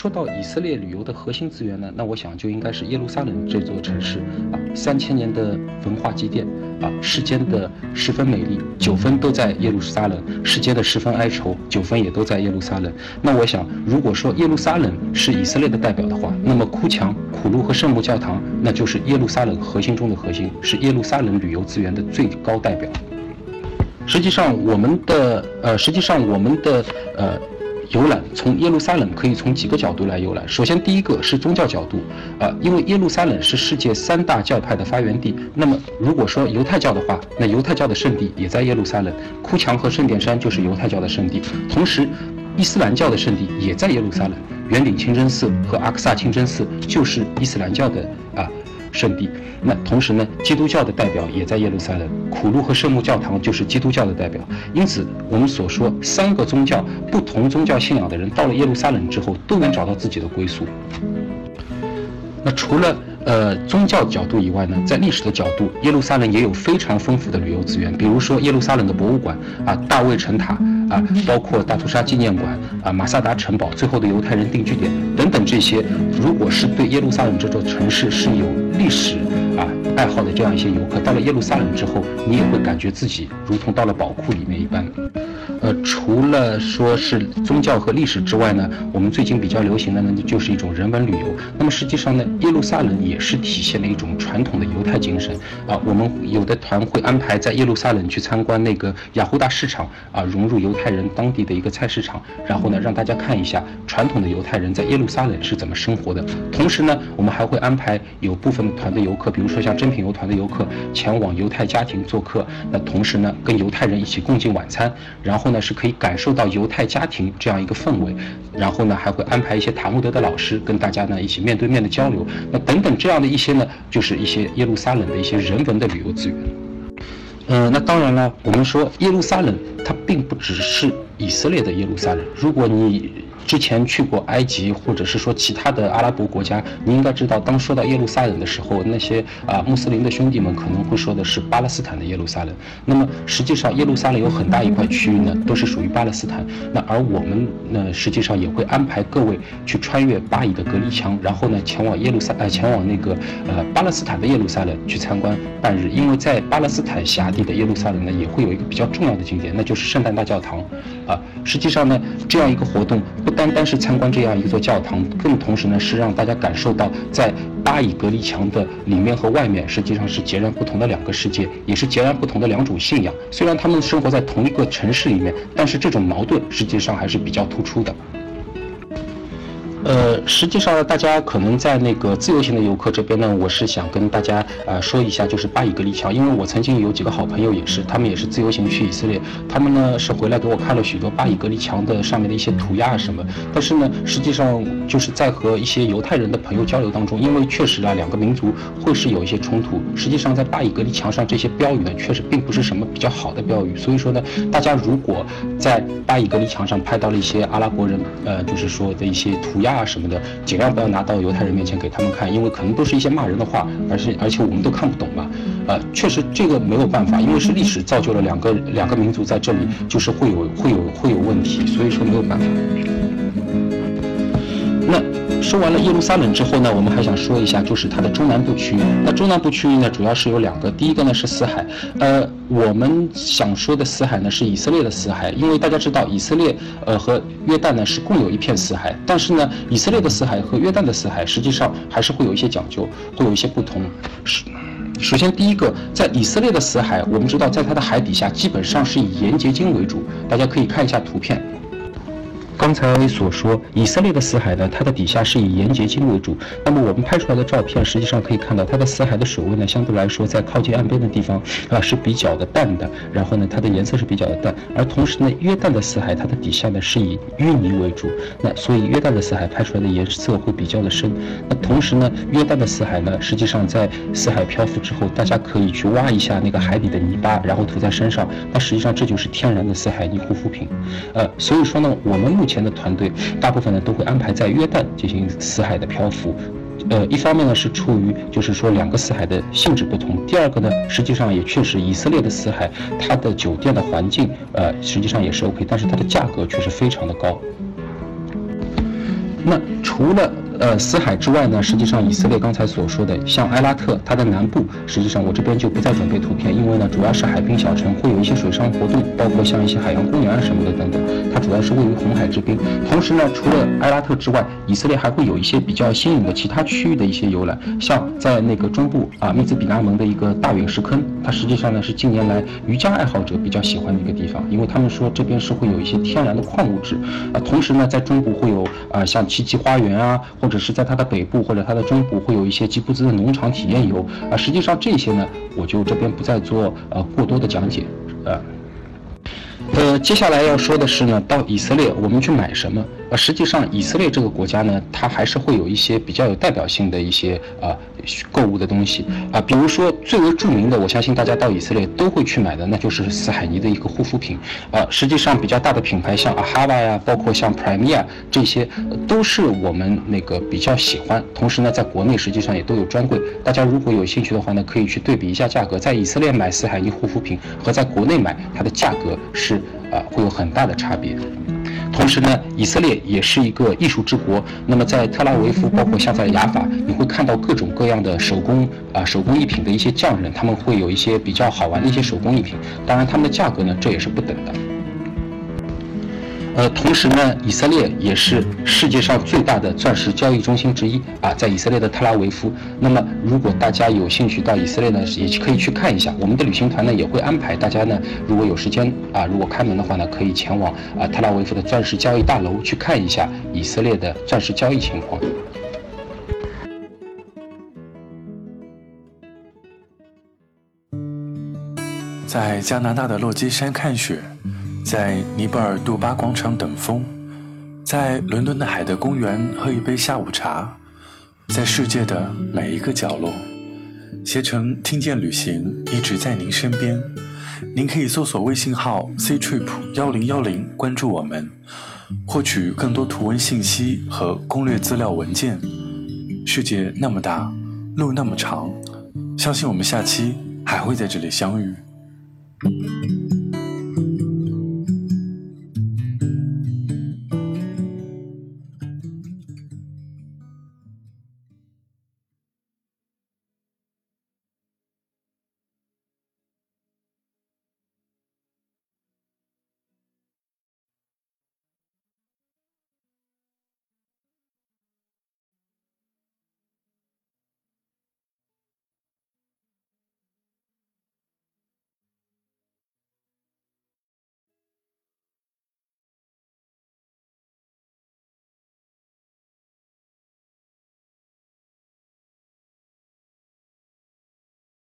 说到以色列旅游的核心资源呢，那我想就应该是耶路撒冷这座城市啊，三千年的文化积淀啊，世间的十分美丽，九分都在耶路撒冷；世间的十分哀愁，九分也都在耶路撒冷。那我想，如果说耶路撒冷是以色列的代表的话，那么哭墙、苦路和圣母教堂，那就是耶路撒冷核心中的核心，是耶路撒冷旅游资源的最高代表。实际上，我们的呃，实际上我们的呃。游览从耶路撒冷可以从几个角度来游览。首先，第一个是宗教角度，啊，因为耶路撒冷是世界三大教派的发源地。那么，如果说犹太教的话，那犹太教的圣地也在耶路撒冷，哭墙和圣殿山就是犹太教的圣地。同时，伊斯兰教的圣地也在耶路撒冷，圆顶清真寺和阿克萨清真寺就是伊斯兰教的啊。圣地，那同时呢，基督教的代表也在耶路撒冷，苦路和圣母教堂就是基督教的代表。因此，我们所说三个宗教、不同宗教信仰的人到了耶路撒冷之后，都能找到自己的归宿。那除了呃宗教角度以外呢，在历史的角度，耶路撒冷也有非常丰富的旅游资源，比如说耶路撒冷的博物馆啊，大卫城塔啊，包括大屠杀纪念馆啊，马萨达城堡，最后的犹太人定居点等等这些，如果是对耶路撒冷这座城市是有历史啊爱好的这样一些游客，到了耶路撒冷之后，你也会感觉自己如同到了宝库里面一般。呃，除了说是宗教和历史之外呢，我们最近比较流行的呢，就是一种人文旅游。那么实际上呢，耶路撒冷也是体现了一种传统的犹太精神啊。我们有的团会安排在耶路撒冷去参观那个雅胡大市场啊，融入犹太人当地的一个菜市场，然后呢，让大家看一下传统的犹太人在耶路撒冷是怎么生活的。同时呢，我们还会安排有部分团的游客，比如说像珍品游团的游客前往犹太家庭做客，那同时呢，跟犹太人一起共进晚餐，然后。呢是可以感受到犹太家庭这样一个氛围，然后呢还会安排一些塔木德的老师跟大家呢一起面对面的交流，那等等这样的一些呢，就是一些耶路撒冷的一些人文的旅游资源。嗯，那当然了，我们说耶路撒冷它并不只是以色列的耶路撒冷，如果你。之前去过埃及，或者是说其他的阿拉伯国家，你应该知道，当说到耶路撒冷的时候，那些啊穆斯林的兄弟们可能会说的是巴勒斯坦的耶路撒冷。那么实际上，耶路撒冷有很大一块区域呢，都是属于巴勒斯坦。那而我们呢，实际上也会安排各位去穿越巴以的隔离墙，然后呢，前往耶路撒呃前往那个呃巴勒斯坦的耶路撒冷去参观半日。因为在巴勒斯坦辖地的耶路撒冷呢，也会有一个比较重要的景点，那就是圣诞大教堂。啊，实际上呢，这样一个活动不单单是参观这样一座教堂，更同时呢是让大家感受到在巴以隔离墙的里面和外面实际上是截然不同的两个世界，也是截然不同的两种信仰。虽然他们生活在同一个城市里面，但是这种矛盾实际上还是比较突出的。呃，实际上大家可能在那个自由行的游客这边呢，我是想跟大家呃说一下，就是巴以隔离墙，因为我曾经有几个好朋友也是，他们也是自由行去以色列，他们呢是回来给我看了许多巴以隔离墙的上面的一些涂鸦什么，但是呢，实际上就是在和一些犹太人的朋友交流当中，因为确实啊两个民族会是有一些冲突，实际上在巴以隔离墙上这些标语呢，确实并不是什么比较好的标语，所以说呢，大家如果在巴以隔离墙上拍到了一些阿拉伯人呃就是说的一些涂鸦。啊什么的，尽量不要拿到犹太人面前给他们看，因为可能都是一些骂人的话，而且而且我们都看不懂嘛。啊，确实这个没有办法，因为是历史造就了两个两个民族在这里，就是会有会有会有问题，所以说没有办法。说完了耶路撒冷之后呢，我们还想说一下，就是它的中南部区域。那中南部区域呢，主要是有两个，第一个呢是死海。呃，我们想说的死海呢是以色列的死海，因为大家知道以色列呃和约旦呢是共有一片死海，但是呢以色列的死海和约旦的死海实际上还是会有一些讲究，会有一些不同。是，首先第一个，在以色列的死海，我们知道在它的海底下基本上是以盐结晶为主，大家可以看一下图片。刚才所说，以色列的死海呢，它的底下是以盐结晶为主。那么我们拍出来的照片，实际上可以看到它的死海的水位呢，相对来说在靠近岸边的地方啊是比较的淡的。然后呢，它的颜色是比较的淡。而同时呢，约旦的死海它的底下呢是以淤泥为主。那所以约旦的死海拍出来的颜色会比较的深。那同时呢，约旦的死海呢，实际上在死海漂浮之后，大家可以去挖一下那个海底的泥巴，然后涂在身上。那实际上这就是天然的死海泥护肤品。呃，所以说呢，我们目前前的团队大部分呢都会安排在约旦进行死海的漂浮，呃，一方面呢是出于就是说两个死海的性质不同，第二个呢实际上也确实以色列的死海它的酒店的环境呃实际上也是 OK，但是它的价格确实非常的高。那除了呃死海之外呢，实际上以色列刚才所说的像埃拉特，它的南部，实际上我这边就不再准备图片，因为呢主要是海滨小城，会有一些水上活动，包括像一些海洋公园啊什么的等等。它主要是位于红海之滨。同时呢，除了埃拉特之外，以色列还会有一些比较新颖的其他区域的一些游览，像在那个中部啊密兹比拉门的一个大陨石坑，它实际上呢是近年来瑜伽爱好者比较喜欢的一个地方，因为他们说这边是会有一些天然的矿物质啊。同时呢，在中部会有啊像奇迹花园啊，或者是在它的北部或者它的中部会有一些吉布兹的农场体验游啊。实际上这些呢，我就这边不再做呃过多的讲解，呃。呃，接下来要说的是呢，到以色列我们去买什么？呃，实际上以色列这个国家呢，它还是会有一些比较有代表性的一些啊购物的东西啊，比如说最为著名的，我相信大家到以色列都会去买的，那就是斯海尼的一个护肤品啊。实际上比较大的品牌像阿哈瓦呀，包括像 Premier 这些，都是我们那个比较喜欢。同时呢，在国内实际上也都有专柜，大家如果有兴趣的话呢，可以去对比一下价格，在以色列买斯海尼护肤品和在国内买它的价格是啊会有很大的差别。同时呢，以色列也是一个艺术之国。那么在特拉维夫，包括像在雅法，你会看到各种各样的手工啊手工艺品的一些匠人，他们会有一些比较好玩的一些手工艺品。当然，他们的价格呢，这也是不等的。呃，同时呢，以色列也是世界上最大的钻石交易中心之一啊，在以色列的特拉维夫。那么，如果大家有兴趣到以色列呢，也可以去看一下。我们的旅行团呢也会安排大家呢，如果有时间啊，如果开门的话呢，可以前往啊特拉维夫的钻石交易大楼去看一下以色列的钻石交易情况。在加拿大的落基山看雪。在尼泊尔杜巴广场等风，在伦敦的海德公园喝一杯下午茶，在世界的每一个角落，携程听见旅行一直在您身边。您可以搜索微信号 c trip 幺零幺零关注我们，获取更多图文信息和攻略资料文件。世界那么大，路那么长，相信我们下期还会在这里相遇。